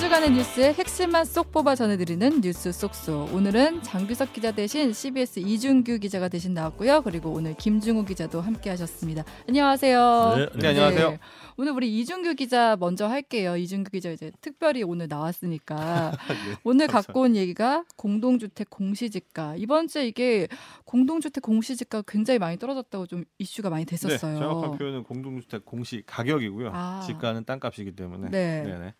주간의 뉴스의 핵심만 쏙 뽑아 전해드리는 뉴스 쏙쏙. 오늘은 장규석 기자 대신 CBS 이준규 기자가 대신 나왔고요. 그리고 오늘 김중우 기자도 함께 하셨습니다. 안녕하세요. 네, 네, 안녕하세요. 오늘 우리 이준규 기자 먼저 할게요. 이준규 기자 이제 특별히 오늘 나왔으니까 네, 오늘 갖고 온 얘기가 공동주택 공시지가 이번 주에 이게 공동주택 공시지가 굉장히 많이 떨어졌다고 좀 이슈가 많이 됐었어요. 네, 정확한 표현은 공동주택 공시 가격이고요. 아. 지가는 땅값이기 때문에. 네. 네네.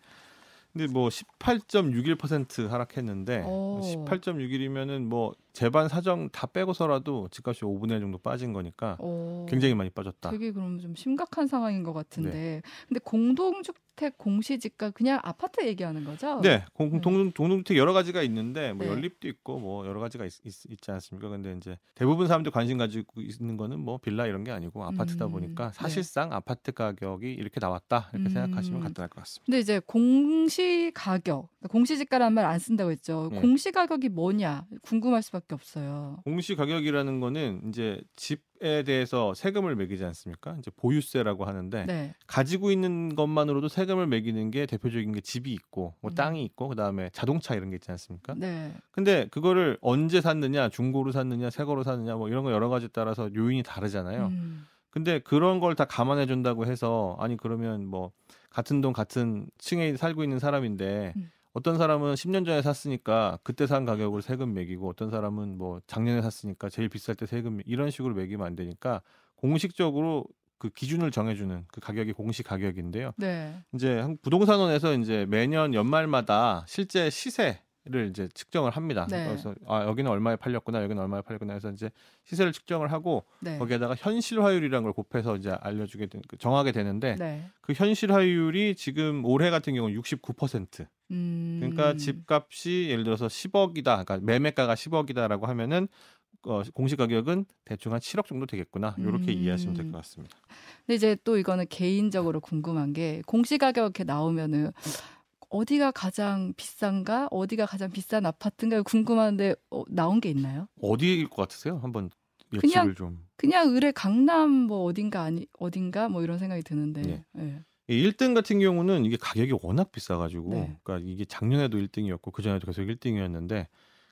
근데 뭐 18.61% 하락했는데 오. 18.61이면은 뭐 재반 사정 다 빼고서라도 집값이 5분의 1 정도 빠진 거니까 어, 굉장히 많이 빠졌다. 되게 그럼 좀 심각한 상황인 것 같은데. 근데 공동주 택 공시지가 그냥 아파트 얘기하는 거죠? 네, 공, 동, 동동주택 여러 가지가 있는데 뭐 네. 연립도 있고 뭐 여러 가지가 있, 있, 지 않습니까? 근데 이제 대부분 사람들 관심 가지고 있는 거는 뭐 빌라 이런 게 아니고 아파트다 음, 보니까 네. 사실상 아파트 가격이 이렇게 나왔다 이렇게 음. 생각하시면 간단할 것 같습니다. 근데 이제 공시 가격, 공시지가라는 말 안 쓴다고 했죠. 네. 공시 가격이 뭐냐 궁금할 수밖에 없어요. 공시 가격이라는 거는 이제 집 에 대해서 세금을 매기지 않습니까? 이제 보유세라고 하는데 네. 가지고 있는 것만으로도 세금을 매기는 게 대표적인 게 집이 있고 뭐 음. 땅이 있고 그다음에 자동차 이런 게 있지 않습니까? 네. 근데 그거를 언제 샀느냐, 중고로 샀느냐, 새거로 샀느냐 뭐 이런 거 여러 가지 따라서 요인이 다르잖아요. 음. 근데 그런 걸 다 감안해 준다고 해서 아니 그러면 뭐 같은 동 같은 층에 살고 있는 사람인데 음. 어떤 사람은 10년 전에 샀으니까 그때 산 가격으로 세금 매기고 어떤 사람은 뭐 작년에 샀으니까 제일 비쌀 때 세금 매- 이런 식으로 매기면 안 되니까 공식적으로 그 기준을 정해주는 그 가격이 공시 가격인데요. 네. 이제 부동산원에서 이제 매년 연말마다 실제 시세를 이제 측정을 합니다. 네. 그래서 아 여기는 얼마에 팔렸구나, 여기는 얼마에 팔렸구나 해서 이제 시세를 측정을 하고 네. 거기에다가 현실화율이라는 걸 곱해서 이제 알려주게 된, 그 정하게 되는데 네. 그 현실화율이 지금 올해 같은 경우는 69%. 음. 그러니까 집값이 예를 들어서 10억이다, 그러니까 매매가가 10억이다라고 하면은 어, 공시 가격은 대충 한 7억 정도 되겠구나. 이렇게 음. 이해하시면 될 것 같습니다. 근데 이제 또 이거는 개인적으로 궁금한 게 공시 가격 이렇게 나오면은 어디가 가장 비싼가, 어디가 가장 비싼 아파트인가 궁금한데 어, 나온 게 있나요? 어디일 것 같으세요? 한번 예측을 그냥 좀. 그냥 의뢰 강남 뭐 어딘가 아니 어딘가 뭐 이런 생각이 드는데. 네. 예. 이 1등 같은 경우는 이게 가격이 워낙 비싸가지고, 네. 그러니까 이게 작년에도 1등이었고 그 전에도 계속 1등이었는데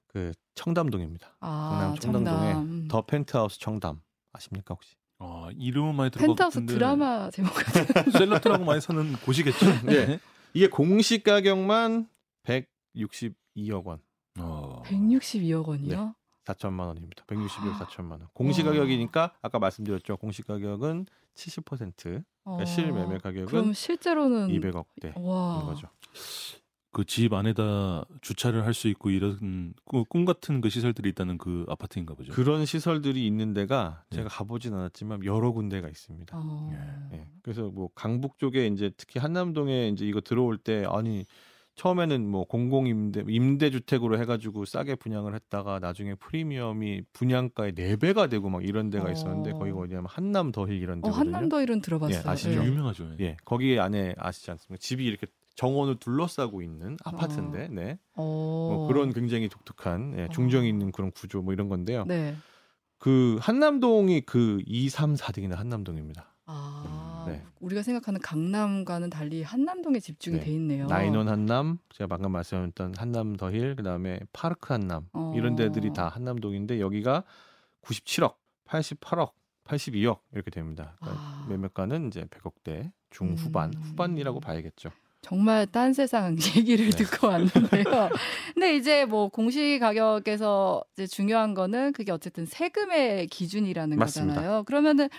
그 청담동입니다. 아, 강남 청담동에 청담. 음. 더 펜트하우스 청담 아십니까 혹시? 아, 이름은 많이 펜트하우스 들어봤는데 드라마 제목 같은. 셀럽들하고 많이 사는 곳이겠죠. 네. 이게 공시 가격만 162억 원, 어. 162억 원이요? 4천만 원입니다. 162억 4천만 원. 공시 와. 가격이니까 아까 말씀드렸죠. 공시 가격은 70%, 그러니까 어, 실매매 가격은 그럼 실제로는 200억대인 와. 거죠. 그 집 안에다 주차를 할 수 있고 이런 꾸- 꿈 같은 그 시설들이 있다는 그 아파트인가 보죠. 그런 시설들이 있는 데가 네. 제가 가보진 않았지만 여러 군데가 있습니다. 어. 예. 그래서 뭐 강북 쪽에 이제 특히 한남동에 이제 이거 들어올 때 아니 처음에는 뭐 공공 임대 임대 주택으로 해가지고 싸게 분양을 했다가 나중에 프리미엄이 분양가의 4 배가 되고 막 이런 데가 있었는데 어. 거기가 어디냐면 한남 더힐 이런 어, 데거든요. 한남더일은 들어봤어요. 예, 아시죠? 예. 유명하죠. 예. 예, 거기 안에 아시지 않습니까? 집이 이렇게 정원을 둘러싸고 있는 아파트인데, 네, 어. 뭐 그런 굉장히 독특한 예, 중정이 있는 그런 구조 뭐 이런 건데요. 네. 그 한남동이 그 2, 3, 4등이나 한남동입니다. 아, 네. 우리가 생각하는 강남과는 달리 한남동에 집중이 네. 돼 있네요. 나인원 한남, 제가 방금 말씀드렸던 한남 더힐, 그다음에 파르크 한남 어. 이런 데들이 다 한남동인데 여기가 97억, 88억, 82억 이렇게 됩니다. 그러니까 아. 매매가는 이제 100억대 중후반, 음. 후반이라고 봐야겠죠. 정말 딴 세상 얘기를 네. 듣고 왔는데요. 근데 이제 뭐 공시 가격에서 이제 중요한 거는 그게 어쨌든 세금의 기준이라는 맞습니다. 거잖아요. 그러면은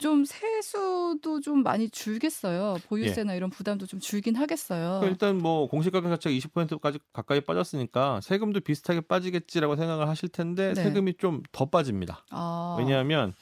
좀 세수도 좀 많이 줄겠어요. 보유세나 이런 부담도 좀 줄긴 하겠어요. 그러니까 일단 뭐 공시 가격 자체가 20%까지 가까이 빠졌으니까 세금도 비슷하게 빠지겠지라고 생각을 하실 텐데 네. 세금이 좀 더 빠집니다. 아, 왜냐하면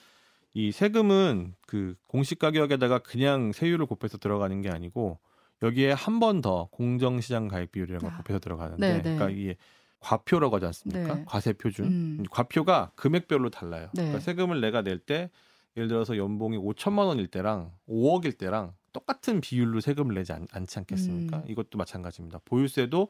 이 세금은 그 공시 가격에다가 그냥 세율을 곱해서 들어가는 게 아니고 여기에 한 번 더 공정시장 가입 비율이라는 걸 아. 곱해서 들어가는데 네, 네. 그러니까 이게 과표라고 하지 않습니까? 네. 과세 표준. 음. 과표가 금액별로 달라요. 네. 그러니까 세금을 내가 낼 때 예를 들어서 연봉이 5천만 원일 때랑 5억일 때랑 똑같은 비율로 세금을 내지 않, 지 않겠습니까? 음. 이것도 마찬가지입니다. 보유세도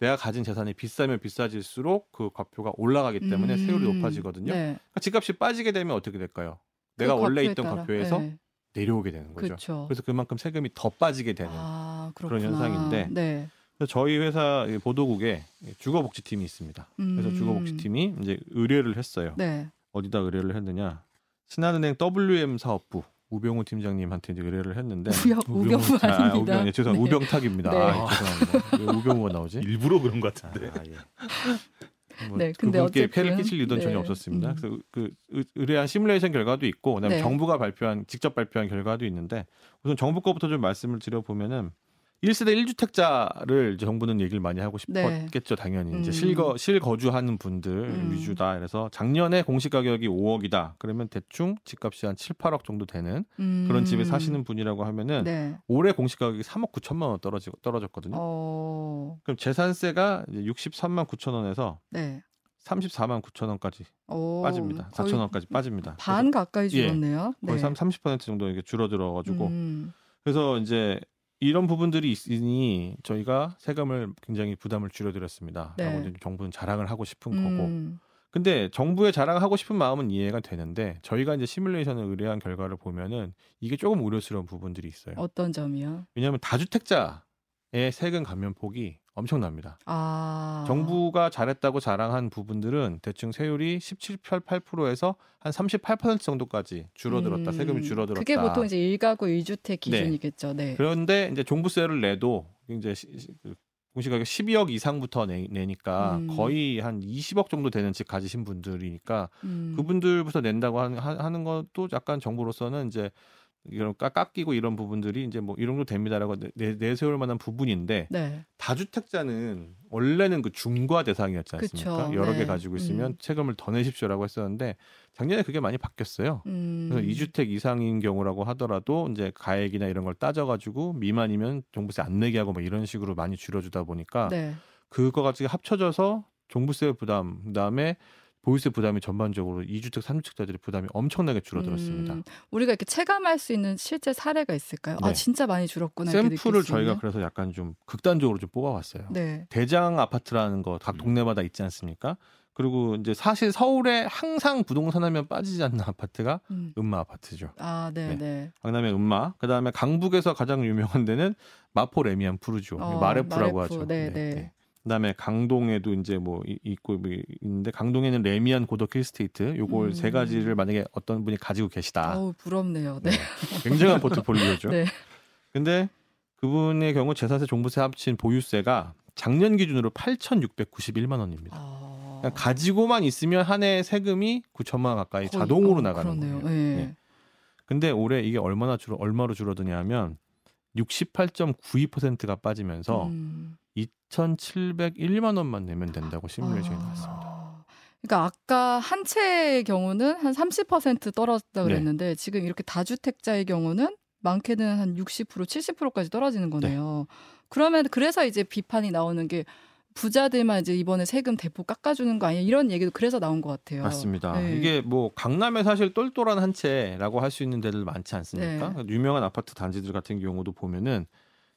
내가 가진 재산이 비싸면 비싸질수록 그 과표가 올라가기 때문에 음. 세율이 높아지거든요. 네. 그러니까 집값이 빠지게 되면 어떻게 될까요? 내가 그 원래 있던 따라. 과표에서 네. 내려오게 되는 거죠. 그렇죠. 그래서 그만큼 세금이 더 빠지게 되는 아, 그런 그렇구나. 현상인데 네. 그래서 저희 회사 이 보도국에 주거복지팀이 있습니다. 그래서 음. 주거복지팀이 이제 의뢰를 했어요. 네. 어디다 의뢰를 했느냐? 신한은행 WM 사업부 우병우 팀장님한테 이제 의뢰를 했는데 우병 우병우 아. 우병, 예, 죄송합니다. 네. 우병탁입니다. 네. 아, 죄송합니다. 왜 우병우가 나오지? 일부러 그런 것 아, 같은데. 아, 예. 뭐 네, 근데 그분께 어쨌든, 폐를 끼칠 일은 전혀 네. 없었습니다. 음. 그래서 그 의- 의뢰한 시뮬레이션 결과도 있고, 그다음에 네. 정부가 발표한 직접 발표한 결과도 있는데 우선 정부 거부터 좀 말씀을 드려 보면은 1세대 1주택자를 정부는 얘기를 많이 하고 네. 싶었겠죠, 당연히. 이제 음. 실거 실거주하는 분들 음. 위주다. 그래서 작년에 공시 가격이 5억이다. 그러면 대충 집값이 한 7, 8억 정도 되는 그런 음. 집에 사시는 분이라고 하면은 네. 올해 공시 가격이 3억 9천만 원 떨어지고 떨어졌거든요. 어. 그럼 재산세가 이제 63만 9천 원에서 네. 34만 9천 원까지 오, 빠집니다. 거의 4천 원까지 빠집니다. 반 가까이 예, 줄었네요. 거의 네. 3, 30% 정도 이렇게 줄어들어 가지고 음. 그래서 이제 이런 부분들이 있으니 저희가 세금을 굉장히 부담을 줄여드렸습니다. 네. 라고 정부는 자랑을 하고 싶은 거고. 음. 근데 정부의 자랑하고 싶은 마음은 이해가 되는데 저희가 이제 시뮬레이션을 의뢰한 결과를 보면은 이게 조금 우려스러운 부분들이 있어요. 어떤 점이요? 왜냐하면 다주택자의 세금 감면 폭이 엄청납니다. 아. 정부가 잘했다고 자랑한 부분들은 대충 세율이 17, 8%에서 한 38% 정도까지 줄어들었다. 음, 세금이 줄어들었다. 그게 보통 이제 일가구 1주택 기준이겠죠. 네. 그런데 이제 종부세를 내도 이제 그 공시가격 12억 이상부터 내, 내니까 음. 거의 한 20억 정도 되는 집 가지신 분들이니까 음. 그분들부터 낸다고 하- 하는 것도 약간 정부로서는 이제 이런 깎- 깎이고 이런 부분들이 이제 뭐이 정도 됩니다라고 내, 내세울 만한 부분인데 네. 다주택자는 원래는 그 중과 대상이었지 않습니까? 그쵸. 여러 네. 개 가지고 있으면 음. 세금을 더 내십시오라고 했었는데 작년에 그게 많이 바뀌었어요. 음. 그래서 2주택 이상인 경우라고 하더라도 이제 가액이나 이런 걸 따져가지고 미만이면 종부세 안 내게 하고 뭐 이런 식으로 많이 줄여주다 보니까 네. 그거 가지고 합쳐져서 종부세 부담 그다음에 보유세 부담이 전반적으로 2주택, 3주택자들의 부담이 엄청나게 줄어들었습니다. 음, 우리가 이렇게 체감할 수 있는 실제 사례가 있을까요? 아 네. 진짜 많이 줄었구나. 샘플을 저희가? 그래서 약간 좀 극단적으로 좀 뽑아왔어요. 네. 대장 아파트라는 거 각 동네마다 있지 않습니까? 그리고 이제 사실 서울에 항상 부동산 하면 빠지지 않는 아파트가 음. 음마 아파트죠. 아, 네, 네. 네. 강남의 음마. 그다음에 강북에서 가장 유명한 데는 마포 레미안 푸르죠. 어, 마레프라고 마레프. 하죠. 네, 네. 그다음에 강동에도 이제 뭐 이- 있고 뭐 있는데 강동에는 레미안 고덕 힐스테이트 요걸 음. 세 가지를 만약에 어떤 분이 가지고 계시다. 어우, 부럽네요. 네. 네. 굉장한 포트폴리오죠. 네. 근데 그분의 경우 재산세 종부세 합친 보유세가 작년 기준으로 8,691만 원입니다. 아. 그냥 가지고만 있으면 한 해 세금이 9천만 원 가까이 거의- 자동으로 어, 나가는 그러네요. 거예요. 네. 네. 근데 올해 이게 얼마나 줄어 얼마로 줄어드냐면 68.92%가 빠지면서 음. 2,701만 원만 내면 된다고 시뮬레이션이 아. 나왔습니다. 그러니까 아까 한 채의 경우는 한 30% 떨어졌다 네. 그랬는데 지금 이렇게 다주택자의 경우는 많게는 한 60% 70%까지 떨어지는 네. 거네요. 그러면 그래서 이제 비판이 나오는 게 부자들만 이제 이번에 세금 대폭 깎아주는 거 아니야 이런 얘기도 그래서 나온 것 같아요. 맞습니다. 네. 이게 뭐 강남에 사실 똘똘한 한 채라고 할 수 있는 데들 많지 않습니까? 네. 유명한 아파트 단지들 같은 경우도 보면은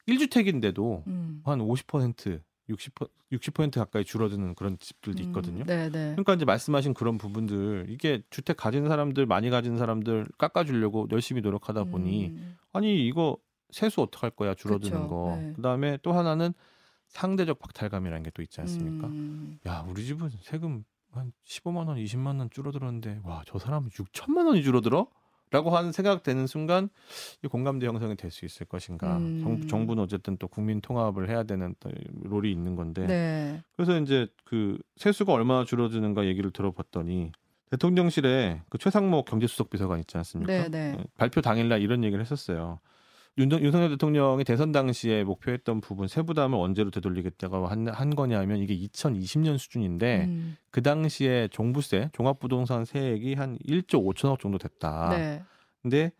1주택인데도 음. 한 50% 60% 60% 가까이 줄어드는 그런 집들도 있거든요. 음, 네, 네. 그러니까 이제 말씀하신 그런 부분들 이게 주택 가진 사람들 많이 가진 사람들 깎아주려고 열심히 노력하다 보니 음. 아니 이거 세수 어떡할 거야 줄어드는 그쵸, 거 네. 그다음에 또 하나는 상대적 박탈감이라는 게 또 있지 않습니까 음. 야 우리 집은 세금 한 15만 원 20만 원 줄어들었는데 와 저 사람은 6천만 원이 줄어들어? 라고 하는 생각되는 순간 이 공감대 형성이 될 수 있을 것인가 음. 정부, 정부는 어쨌든 또 국민 통합을 해야 되는 또 롤이 있는 건데 네. 그래서 이제 그 세수가 얼마나 줄어드는가 얘기를 들어봤더니 대통령실에 그 최상목 경제수석 비서관 있지 않습니까? 네, 네. 예, 발표 당일날 이런 얘기를 했었어요. 윤, 윤석열 대통령이 대선 당시에 목표했던 부분 세부담을 언제로 되돌리겠다고 한, 한 거냐면 이게 2020년 수준인데 음. 그 당시에 종부세 종합부동산 세액이 한 1조 5천억 정도 됐다. 네. 근데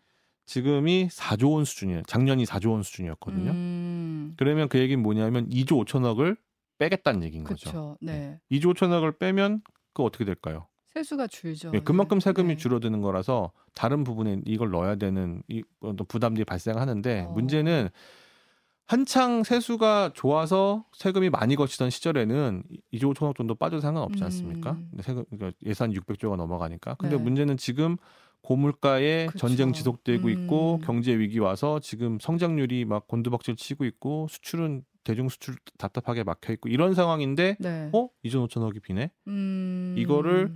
지금이 4조 원 수준이에요. 작년이 4조 원 수준이었거든요. 음. 그러면 그 얘기는 뭐냐면 2조 5천억을 빼겠다는 얘기인 거죠. 그렇죠. 네. 2조 5천억을 빼면 그 어떻게 될까요? 세수가 줄죠. 예, 그만큼 세금이 네. 줄어드는 거라서 다른 부분에 이걸 넣어야 되는 이 어떤 부담들이 발생하는데 어. 문제는 한창 세수가 좋아서 세금이 많이 거치던 시절에는 2조 5천억 정도 빠져도 상관없지 않습니까? 음. 세금 그러니까 예산 600조가 넘어가니까. 근데 네. 문제는 지금 고물가에 그쵸. 전쟁 지속되고 있고 음. 경제 위기 와서 지금 성장률이 막 곤두박질 치고 있고 수출은 대중 수출 답답하게 막혀 있고 이런 상황인데 네. 어 2조 5천억이 비네 음. 이거를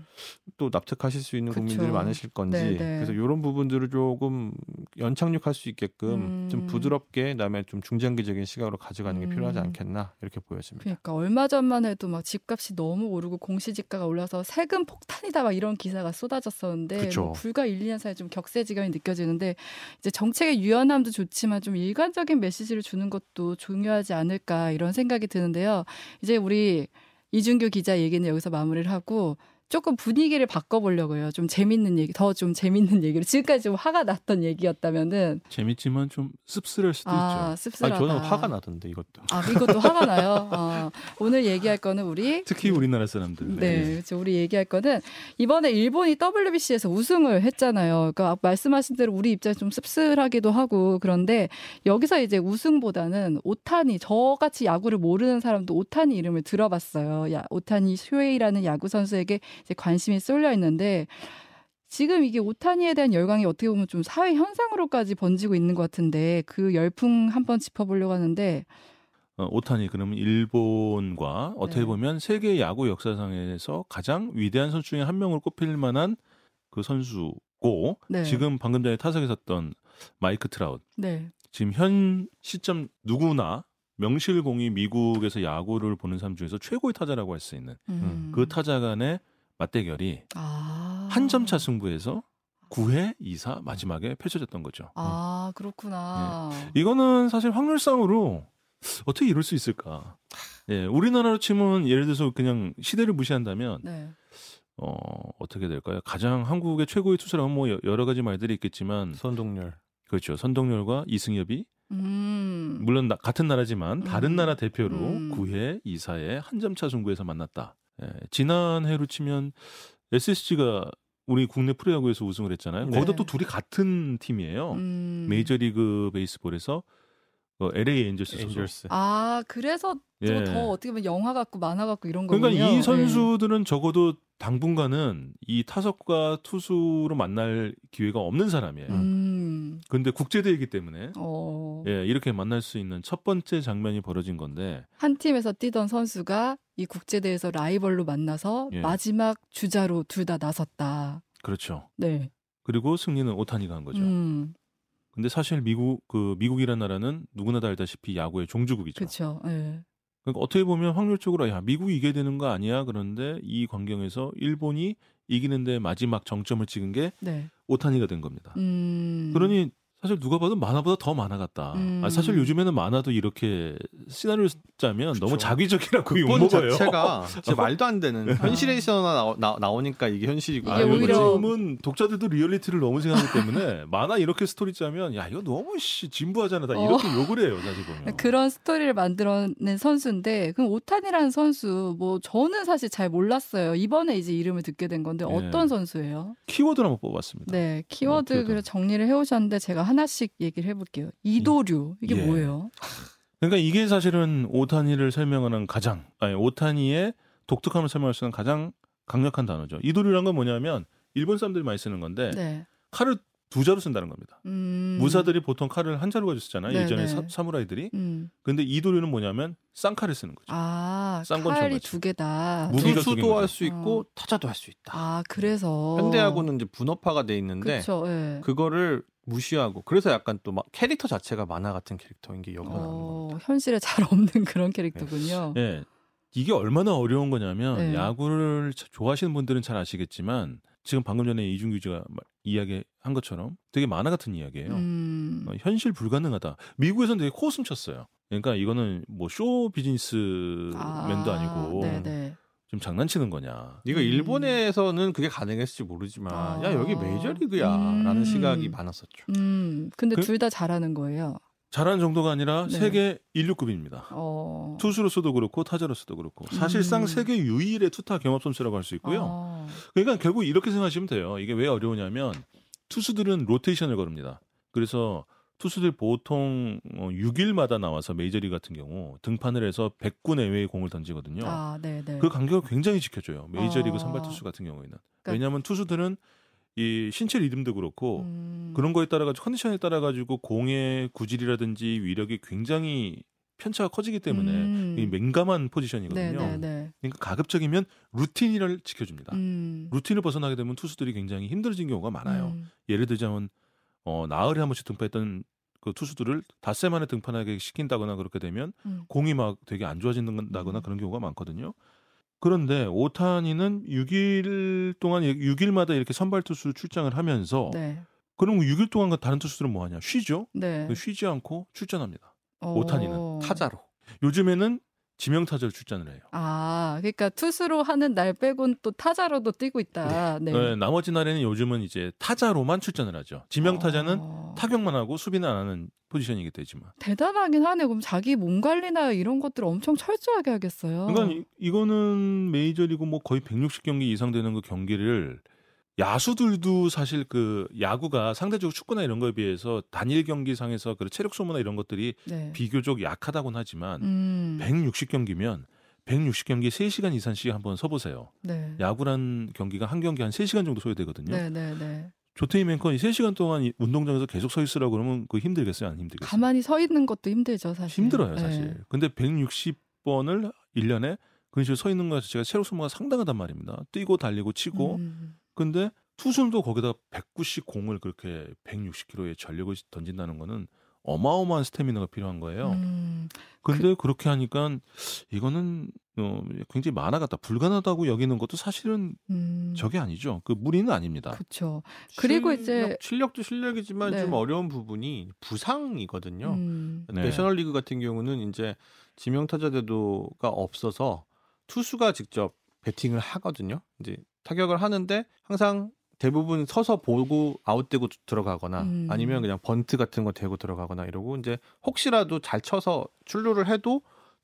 또 납득하실 수 있는 그쵸. 국민들이 많으실 건지 네, 네. 그래서 이런 부분들을 조금 연착륙할 수 있게끔 좀 음. 부드럽게 그다음에 좀 중장기적인 시각으로 가져가는 게 음. 필요하지 않겠나 이렇게 보여집니다. 그러니까 얼마 전만 해도 막 집값이 너무 오르고 공시지가가 올라서 세금 폭탄이다 막 이런 기사가 쏟아졌었는데. 뭐 불과 1, 2년 사이에 좀 격세지감이 느껴지는데 이제 정책의 유연함도 좋지만 좀 일관적인 메시지를 주는 것도 중요하지 않을 까 이런 생각이 드는데요. 이제 우리 이준규 기자 얘기는 여기서 마무리를 하고 조금 분위기를 바꿔보려고요. 좀 재밌는 얘기, 더 좀 재밌는 얘기로 지금까지 좀 화가 났던 얘기였다면은 재밌지만 좀 씁쓸할 수도 아 있죠. 씁쓸하다. 아니 저는 화가 나던데 이것도. 아 이것도 화가 나요. 어, 오늘 얘기할 거는 우리 특히 우리나라 사람들. 네, 그렇죠. 우리 얘기할 거는 이번에 일본이 WBC에서 우승을 했잖아요. 그러니까 말씀하신 대로 우리 입장에 좀 씁쓸하기도 하고 그런데 여기서 이제 우승보다는 오타니 저같이 야구를 모르는 사람도 오타니 이름을 들어봤어요. 야, 오타니 쇼헤이라는 야구 선수에게 이제 관심이 쏠려 있는데 지금 이게 오타니에 대한 열광이 어떻게 보면 좀 사회 현상으로까지 번지고 있는 것 같은데 그 열풍 한번 짚어보려고 하는데 어, 오타니 그러면 일본과 어떻게 네. 보면 세계 야구 역사상에서 가장 위대한 선수 중에 한 명으로 꼽힐 만한 그 선수고 네. 지금 방금 전에 타석에 섰던 마이크 트라웃 네, 지금 현 시점 누구나 명실공히 미국에서 야구를 보는 사람 중에서 최고의 타자라고 할 수 있는 음. 그 타자 간의 맞대결이 아. 한 점차 승부에서 9회 2사 마지막에 펼쳐졌던 거죠. 아 그렇구나. 이거는 사실 확률상으로 어떻게 이럴 수 있을까? 예, 우리나라로 치면 예를 들어서 그냥 시대를 무시한다면 네. 어, 어떻게 될까요? 가장 한국의 최고의 투수라면 뭐 여- 여러 가지 말들이 있겠지만 선동열. 그렇죠. 선동열과 이승엽이 음. 물론 나- 같은 나라지만 다른 음. 나라 대표로 음. 9회 2사의 한 점차 승부에서 만났다. 예, 지난해로 치면 SSG가 우리 국내 프로야구에서 우승을 했잖아요. 네. 거기도 또 둘이 같은 팀이에요. 음. 메이저리그 베이스볼에서 어, LA 엔젤스. 엔젤스. 아 그래서 또 예. 더 어떻게 보면 영화 같고 만화 같고 이런 거군요. 그러니까 이 예. 선수들은 적어도 당분간은 이 타석과 투수로 만날 기회가 없는 사람이에요. 음. 근데 국제대회이기 때문에 어. 예, 이렇게 만날 수 있는 첫 번째 장면이 벌어진 건데 한 팀에서 뛰던 선수가 이 국제 대회에서 라이벌로 만나서 예. 마지막 주자로 둘 다 나섰다. 그렇죠. 네. 그리고 승리는 오타니가 한 거죠. 음. 근데 사실 미국 그 미국이라는 나라는 누구나 다 알다시피 야구의 종주국이죠. 그렇죠. 예. 그러니까 어떻게 보면 확률적으로 야 미국이 이겨야 되는 거 아니야? 그런데 이 광경에서 일본이 이기는데 마지막 정점을 찍은 게 네. 오타니가 된 겁니다. 음. 그러니 사실 누가 봐도 만화보다 더 만화 같다. 음. 아, 사실 요즘에는 만화도 이렇게 시나리오를 짜면 너무 그쵸. 작위적이라고 극본 욕먹어요. 자체가 진짜 말도 안 되는 현실에서나 나오, 나, 나오니까 이게 현실이고 이게 아, 오히려- 요즘은 독자들도 리얼리티를 너무 생각하기 때문에 만화 이렇게 스토리 짜면 야 이거 너무 씨 진부하잖아 다 이렇게 욕을 해요 사실 보면. 어. 그런 스토리를 만들어낸 선수인데 그럼 오타니라는 선수 뭐 저는 사실 잘 몰랐어요. 이번에 이제 이름을 듣게 된 건데 예. 어떤 선수예요? 키워드를 한번 뽑았습니다. 네, 키워드 어, 키워드. 그래서 정리를 해오셨는데 제가 하나씩 얘기를 해볼게요. 이도류 이게 예. 뭐예요? 그러니까 이게 사실은 오타니를 설명하는 가장 아니 오타니의 독특함을 설명할 수 있는 가장 강력한 단어죠. 이도류란 건 뭐냐면 일본 사람들이 많이 쓰는 건데 네, 칼을 두 자로 쓴다는 겁니다. 음, 무사들이 보통 칼을 한 자로 가지고 쓰잖아요. 네, 예전에 네. 사, 사무라이들이. 음. 근데 이도류는 뭐냐면 쌍칼을 쓰는 거죠. 아 칼이. 두 개다. 무기가 개인 할. 수 있고 어. 타자도 할 수 있다. 아 그래서 현대하고는 이제 분업화가 돼 있는데 그렇죠. 예. 그거를 무시하고 그래서 약간 또 막 캐릭터 자체가 만화 같은 캐릭터인 게 나오는 어. 현실에 잘 없는 그런 캐릭터군요. 예. 이게 얼마나 어려운 거냐면 네. 야구를 자- 좋아하시는 분들은 잘 아시겠지만 지금 방금 전에 이준규 씨가 말- 이야기한 것처럼 되게 만화 같은 이야기예요. 음, 어, 현실 불가능하다. 미국에서는 되게 코웃음 쳤어요. 그러니까 이거는 뭐 쇼 비즈니스맨도 아 니고 네네. 좀 장난치는 거냐. 이거 음. 일본에서는 그게 가능했을지 모르지만 아. 야 여기 메이저리그야라는 음. 시각이 많았었죠. 음, 근데 그- 둘다 잘하는 거예요. 잘하는 정도가 아니라 네. 세계 1류급입니다. 어. 투수로서도 그렇고 타자로서도 그렇고 사실상 음. 세계 유일의 투타 경합 선수라고 할 수 있고요. 어. 그러니까 결국 이렇게 생각하시면 돼요. 이게 왜 어려우냐면 투수들은 로테이션을 거릅니다. 그래서 투수들 보통 6일마다 나와서 메이저리그 같은 경우 등판을 해서 100구 내외의 공을 던지거든요. 아, 네네. 그 간격을 굉장히 지켜줘요. 메이저리그 아. 선발 투수 같은 경우에는. 그러니까- 왜냐하면 투수들은 이 신체 리듬도 그렇고 음. 그런 거에 따라 가지고 컨디션에 따라 가지고 공의 구질이라든지 위력이 굉장히 편차가 커지기 때문에 음. 이 민감한 포지션이거든요. 네, 네, 네. 그러니까 가급적이면 루틴을 지켜줍니다. 음. 루틴을 벗어나게 되면 투수들이 굉장히 힘들어진 경우가 많아요. 음. 예를 들자면 어, 나흘에 한 번씩 등판했던 그 투수들을 닷새 만에 등판하게 시킨다거나 그렇게 되면 음. 공이 막 되게 안 좋아진다거나 음. 그런 경우가 많거든요. 그런데 오타니는 6일 동안 6일마다 이렇게 선발 투수 출장을 하면서 네. 그럼 6일 동안 그 다른 투수들은 뭐 하냐? 쉬죠. 네. 쉬지 않고 출전합니다. 어. 오타니는 타자로. 요즘에는 지명 타자로 출전을 해요. 아, 그러니까 투수로 하는 날 빼곤 또 타자로도 뛰고 있다. 네. 네, 나머지 날에는 요즘은 이제 타자로만 출전을 하죠. 지명 타자는 어. 타격만 하고 수비는 안 하는 포지션이기 되지만. 대단하긴 하네. 그럼 자기 몸 관리나 이런 것들 엄청 철저하게 하겠어요. 그러니까 이- 이거는 메이저리그 뭐 거의 160경기 이상 되는 그 경기를 야수들도 사실 그 야구가 상대적으로 축구나 이런 거에 비해서 단일 경기상에서 그 체력 소모나 이런 것들이 네. 비교적 약하다고는 하지만 음. 160경기면 160경기 3시간 이상씩 한번 서보세요. 네. 야구란 경기가 한 경기 한 3시간 정도 소요되거든요. 네, 네, 네. 조태희 맹컨이 3시간 동안 이 운동장에서 계속 서 있으라고 그러면 그 힘들겠어요? 안 힘들겠어요? 가만히 서 있는 것도 힘들죠, 사실. 힘들어요, 네. 사실. 근데 160번을 1년에 그런 식으로 서 있는 것 자체가 체력 소모가 상당하단 말입니다. 뛰고 달리고 치고. 음. 근데 투수도 거기다 190 공을 그렇게 160km의 전력을 던진다는 거는 어마어마한 스태미나가 필요한 거예요. 음. 근데 그... 렇게 하니까 이거는 어, 굉장히 만화 같다. 불가능하다고 여기는 것도 사실은 음. 저게 아니죠. 그 무리는 아닙니다. 그렇죠. 그리고 실력, 이제- 실력도 실력이지만 네. 좀 어려운 부분이 부상이거든요. 음. 네. 내셔널리그 같은 경우는 이제 지명 타자 제도가 없어서 투수가 직접 배팅을 하거든요. 이제 타격을 하는데 항상 대부분 서서 보고 아웃되고 들어가거나 음. 아니면 그냥 번트 같은 거 대고 들어가거나 이러고 이제 혹시라도 잘 쳐서 출루를 해도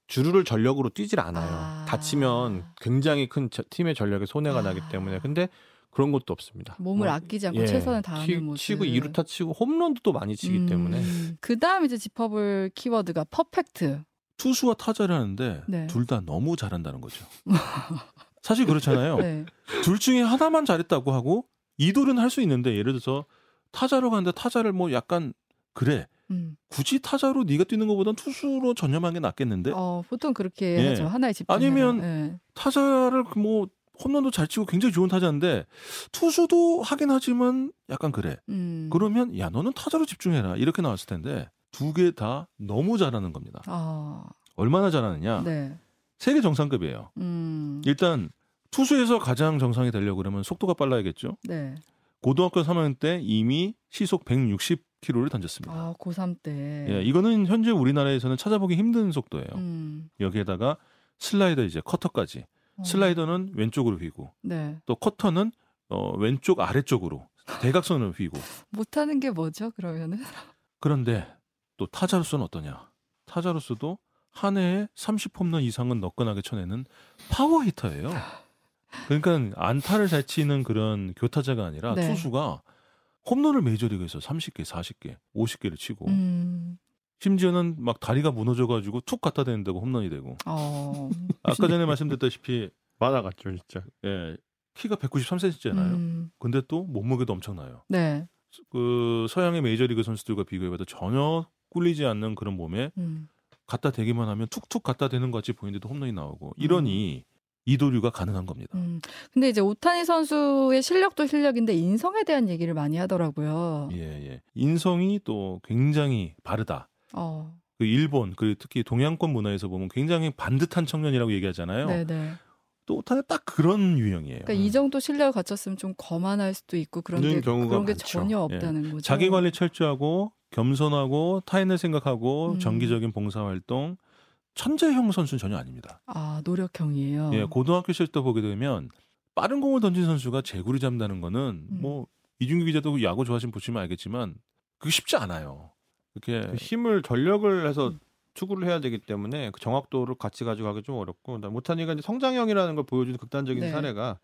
주루를 전력으로 뛰질 않아요. 아. 다치면 굉장히 큰 저- 팀의 전력에 손해가 아. 나기 때문에 근데 그런 것도 없습니다. 몸을 뭐, 아끼지 않고 예, 최선을 다하는 치, 모습. 치고 2루타 치고 홈런도 또 많이 치기 음. 때문에 그다음 이제 짚어볼 키워드가 퍼펙트. 투수와 타자를 하는데 네. 둘다 너무 잘한다는 거죠. 사실 그렇잖아요. 네. 둘 중에 하나만 잘했다고 하고 이돌은 할 수 있는데 예를 들어서 타자로 가는데 타자를 뭐 약간 그래 음. 굳이 타자로 네가 뛰는 것보단 투수로 전념하는 게 낫겠는데 어, 보통 그렇게 예. 하죠. 하나의 집중. 아니면 예. 타자를 그뭐 홈런도 잘 치고 굉장히 좋은 타자인데 투수도 하긴 하지만 약간 그래 음. 그러면 야 너는 타자로 집중해라 이렇게 나왔을 텐데 두 개 다 너무 잘하는 겁니다 아, 얼마나 잘하느냐 네. 세계 정상급이에요 음. 일단 투수에서 가장 정상이 되려고 그러면 속도가 빨라야겠죠 네. 고등학교 3학년 때 이미 시속 160km를 던졌습니다. 아, 고3 때. 예, 이거는 현재 우리나라에서는 찾아보기 힘든 속도예요. 음. 여기에다가 슬라이더 이제 커터까지. 어. 슬라이더는 왼쪽으로 휘고 네. 또 커터는 어, 왼쪽 아래쪽으로 대각선으로 휘고. 못하는 게 뭐죠, 그러면은? 그런데 또 타자로서는 어떠냐? 타자로서도 한 해에 30홈런 이상은 너끈하게 쳐내는 파워 히터예요. 그러니까 안타를 잘 치는 그런 교타자가 아니라 네. 투수가 홈런을 메이저리그에서 30개, 40개, 50개를 치고 음. 심지어는 막 다리가 무너져가지고 툭 갖다 대는다고 홈런이 되고 어. 아까 전에 말씀드렸다시피 많아갔죠 진짜. 예, 키가 193cm잖아요. 음. 근데 또 몸무게도 엄청나요. 네. 그 서양의 메이저리그 선수들과 비교해봐도 전혀 꿀리지 않는 그런 몸에 음. 갖다 대기만 하면 툭툭 갖다 대는 것 같이 보이는데도 홈런이 나오고 이러니 이도류가 가능한 겁니다. 음. 근데 이제 오타니 선수의 실력도 실력인데 인성에 대한 얘기를 많이 하더라고요. 예, 예. 인성이 또 굉장히 바르다. 어. 그 일본, 그 특히 동양권 문화에서 보면 굉장히 반듯한 청년이라고 얘기하잖아요. 네, 네. 또 오타니 딱 그런 유형이에요. 그러니까 이 정도 실력을 갖췄으면 좀 거만할 수도 있고 그런 게 그런 경우가 그런 게 많죠. 전혀 없다는 거죠. 예. 자기 관리 철저하고 겸손하고 타인을 생각하고 음. 정기적인 봉사 활동 천재형 선수는 전혀 아닙니다. 아, 노력형이에요. 예, 고등학교 시절 때 보게 되면 빠른 공을 던진 선수가 제구를 잡는다는 거는 음. 뭐 이준규 기자도 야구 좋아하시면 보시면 알겠지만 그게 쉽지 않아요. 이렇게 그 힘을 전력을 해서 음. 투구를 해야 되기 때문에 그 정확도를 같이 가져가기 좀 어렵고 모타니가 이제 성장형이라는 걸 보여주는 극단적인 네. 사례가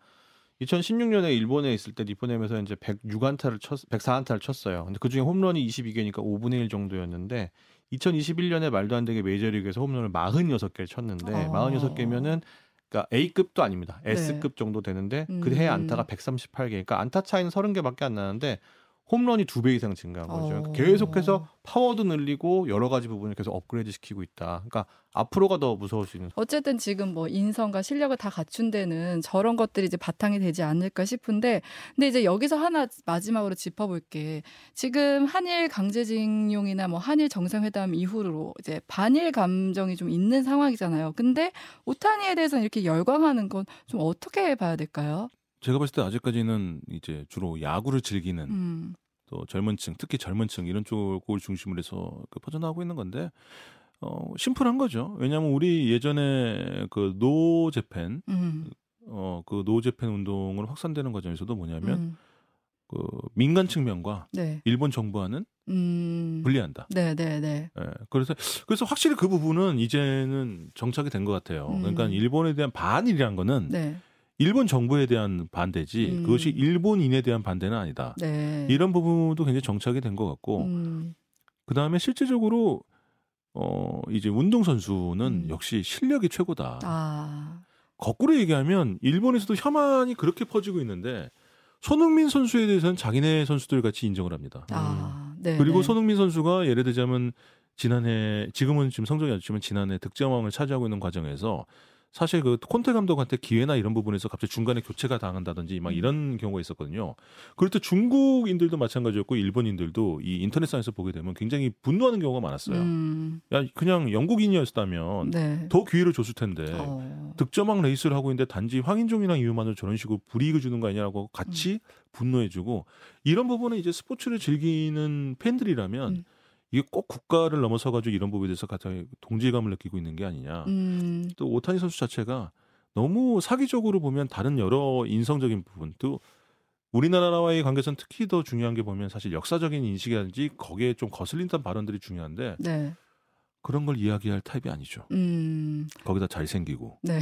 2016년에 일본에 있을 때 니포넴에서 이제 106안타를 쳤 104안타를 쳤어요. 근데 그중에 홈런이 22개니까 5분의 1 정도였는데 2021년에 말도 안 되게 메이저리그에서 홈런을 46개를 쳤는데 어. 46개면은 그러니까 A급도 아닙니다. 네. S급 정도 되는데 음. 그해 안타가 138개. 그러니까 안타 차이는 30개밖에 안 나는데 홈런이 두 배 이상 증가한 거죠. 그러니까 어. 계속해서 파워도 늘리고 여러 가지 부분을 계속 업그레이드 시키고 있다. 그러니까 앞으로가 더 무서울 수 있는. 어쨌든 지금 뭐 인성과 실력을 다 갖춘 데는 저런 것들이 이제 바탕이 되지 않을까 싶은데 근데 이제 여기서 하나 마지막으로 짚어볼게 지금 한일 강제징용이나 뭐 한일 정상회담 이후로 이제 반일 감정이 좀 있는 상황이잖아요. 근데 오타니에 대해서는 이렇게 열광하는 건 좀 어떻게 봐야 될까요? 제가 봤을 때 아직까지는 이제 주로 야구를 즐기는 음, 또 젊은층, 특히 젊은층 이런 쪽을 중심으로 해서 그 퍼져나가고 있는 건데 어, 심플한 거죠. 왜냐하면 우리 예전에 그 노 재팬 음, 어, 그 노 재팬 운동을 확산되는 과정에서도 뭐냐면 음, 그 민간 측면과 네, 일본 정부와는 음, 분리한다. 네, 네, 네, 예, 그래서 그래서 확실히 그 부분은 이제는 정착이 된 것 같아요. 음. 그러니까 일본에 대한 반일이란 거는 네, 일본 정부에 대한 반대지 음. 그것이 일본인에 대한 반대는 아니다. 네, 이런 부분도 굉장히 정착이 된 것 같고 음, 그 다음에 실제적으로 어 이제 운동 선수는 음. 역시 실력이 최고다. 아, 거꾸로 얘기하면 일본에서도 혐한이 그렇게 퍼지고 있는데 손흥민 선수에 대해서는 자기네 선수들 같이 인정을 합니다. 아, 네, 그리고 네. 손흥민 선수가 예를 들자면 지난해 지금은 지금 성적이 안 좋지만 지난해 득점왕을 차지하고 있는 과정에서 사실 그 콘테 감독한테 기회나 이런 부분에서 갑자기 중간에 교체가 당한다든지 막 음. 이런 경우가 있었거든요. 그럴 때 중국인들도 마찬가지였고 일본인들도 이 인터넷상에서 보게 되면 굉장히 분노하는 경우가 많았어요. 음, 야 그냥 영국인이었다면 네. 더 기회를 줬을 텐데 어. 득점왕 레이스를 하고 있는데 단지 황인종이랑 이유만으로 저런 식으로 불이익을 주는 거 아니냐고 같이 음. 분노해주고 이런 부분은 이제 스포츠를 즐기는 팬들이라면 음. 이게 꼭 국가를 넘어서 가지고 이런 부분에 대해서 가장 동질감을 느끼고 있는 게 아니냐. 음, 또 오타니 선수 자체가 너무 사기적으로 보면 다른 여러 인성적인 부분 또 우리나라와의 관계선 특히 더 중요한 게 보면 사실 역사적인 인식이라든지 거기에 좀 거슬린다는 발언들이 중요한데 네, 그런 걸 이야기할 타입이 아니죠. 음, 거기다 잘생기고 네.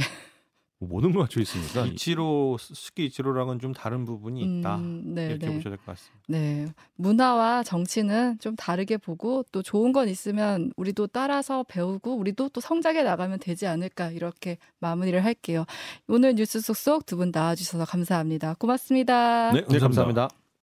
뭐 모든 걸 갖춰 있으니까 이치로 스키 이치로랑은 좀 다른 부분이 있다. 음, 네, 이렇게 네. 보셔야 될 것 같습니다. 네. 문화와 정치는 좀 다르게 보고 또 좋은 건 있으면 우리도 따라서 배우고 우리도 또 성장해 나가면 되지 않을까 이렇게 마무리를 할게요. 오늘 뉴스 속속 두 분 나와주셔서 감사합니다. 고맙습니다. 네, 네, 감사합니다.